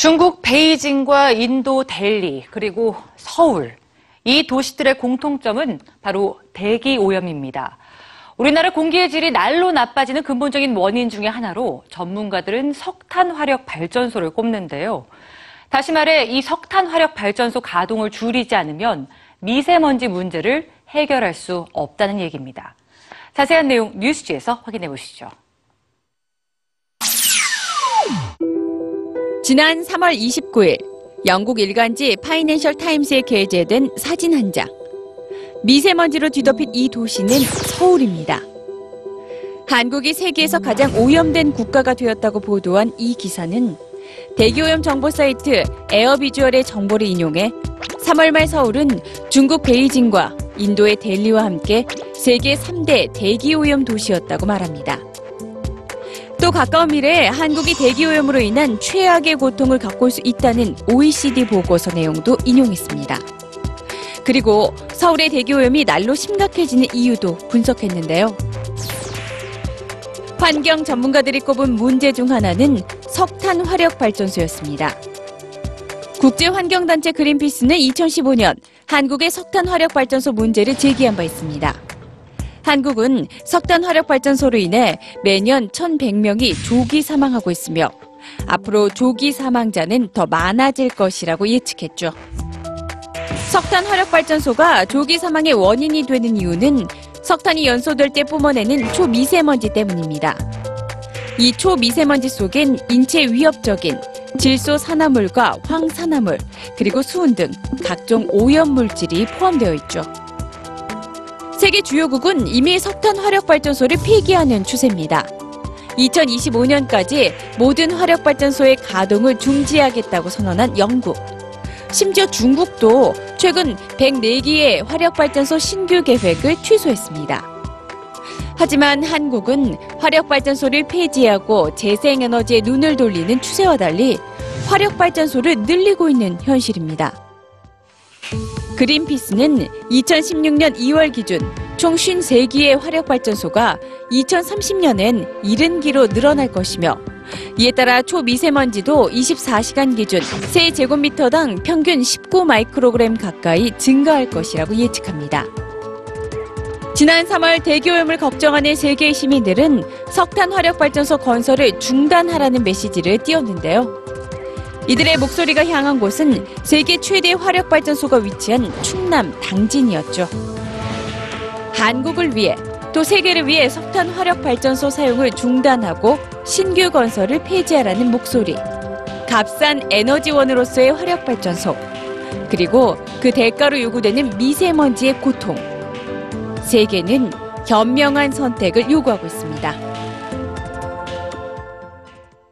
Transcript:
중국 베이징과 인도 델리, 그리고 서울. 이 도시들의 공통점은 바로 대기 오염입니다. 우리나라 공기의 질이 날로 나빠지는 근본적인 원인 중의 하나로 전문가들은 석탄 화력 발전소를 꼽는데요. 다시 말해 이 석탄 화력 발전소 가동을 줄이지 않으면 미세먼지 문제를 해결할 수 없다는 얘기입니다. 자세한 내용 뉴스지에서 확인해 보시죠. 지난 3월 29일 영국 일간지 파이낸셜 타임스에 게재된 사진 한 장. 미세먼지로 뒤덮인 이 도시는 서울입니다. 한국이 세계에서 가장 오염된 국가가 되었다고 보도한 이 기사는 대기오염 정보 사이트 에어비주얼의 정보를 인용해 3월 말 서울은 중국 베이징과 인도의 델리와 함께 세계 3대 대기오염 도시였다고 말합니다. 또 가까운 미래에 한국이 대기오염으로 인한 최악의 고통을 겪을 수 있다는 OECD 보고서 내용도 인용했습니다. 그리고 서울의 대기오염이 날로 심각해지는 이유도 분석했는데요. 환경 전문가들이 꼽은 문제 중 하나는 석탄 화력 발전소였습니다. 국제환경단체 그린피스는 2015년 한국의 석탄 화력 발전소 문제를 제기한 바 있습니다. 한국은 석탄 화력 발전소로 인해 매년 1,100명이 조기 사망하고 있으며 앞으로 조기 사망자는 더 많아질 것이라고 예측했죠. 석탄 화력 발전소가 조기 사망의 원인이 되는 이유는 석탄이 연소될 때 뿜어내는 초미세먼지 때문입니다. 이 초미세먼지 속엔 인체 위협적인 질소 산화물과 황산화물, 그리고 수은 등 각종 오염 물질이 포함되어 있죠. 세계 주요국은 이미 석탄 화력 발전소를 폐기하는 추세입니다. 2025년까지 모든 화력 발전소의 가동을 중지하겠다고 선언한 영국. 심지어 중국도 최근 104기의 화력 발전소 신규 계획을 취소했습니다. 하지만 한국은 화력 발전소를 폐지하고 재생에너지에 눈을 돌리는 추세와 달리 화력 발전소를 늘리고 있는 현실입니다. 그린피스는 2016년 2월 기준 총 53기의 화력발전소가 2030년엔 70기로 늘어날 것이며 이에 따라 초미세먼지도 24시간 기준 세 제곱미터당 평균 19 마이크로그램 가까이 증가할 것이라고 예측합니다. 지난 3월 대기오염을 걱정하는 세계 시민들은 석탄 화력발전소 건설을 중단하라는 메시지를 띄웠는데요. 이들의 목소리가 향한 곳은 세계 최대 화력발전소가 위치한 충남 당진이었죠. 한국을 위해 또 세계를 위해 석탄 화력발전소 사용을 중단하고 신규 건설을 폐지하라는 목소리. 값싼 에너지원으로서의 화력발전소. 그리고 그 대가로 요구되는 미세먼지의 고통. 세계는 현명한 선택을 요구하고 있습니다.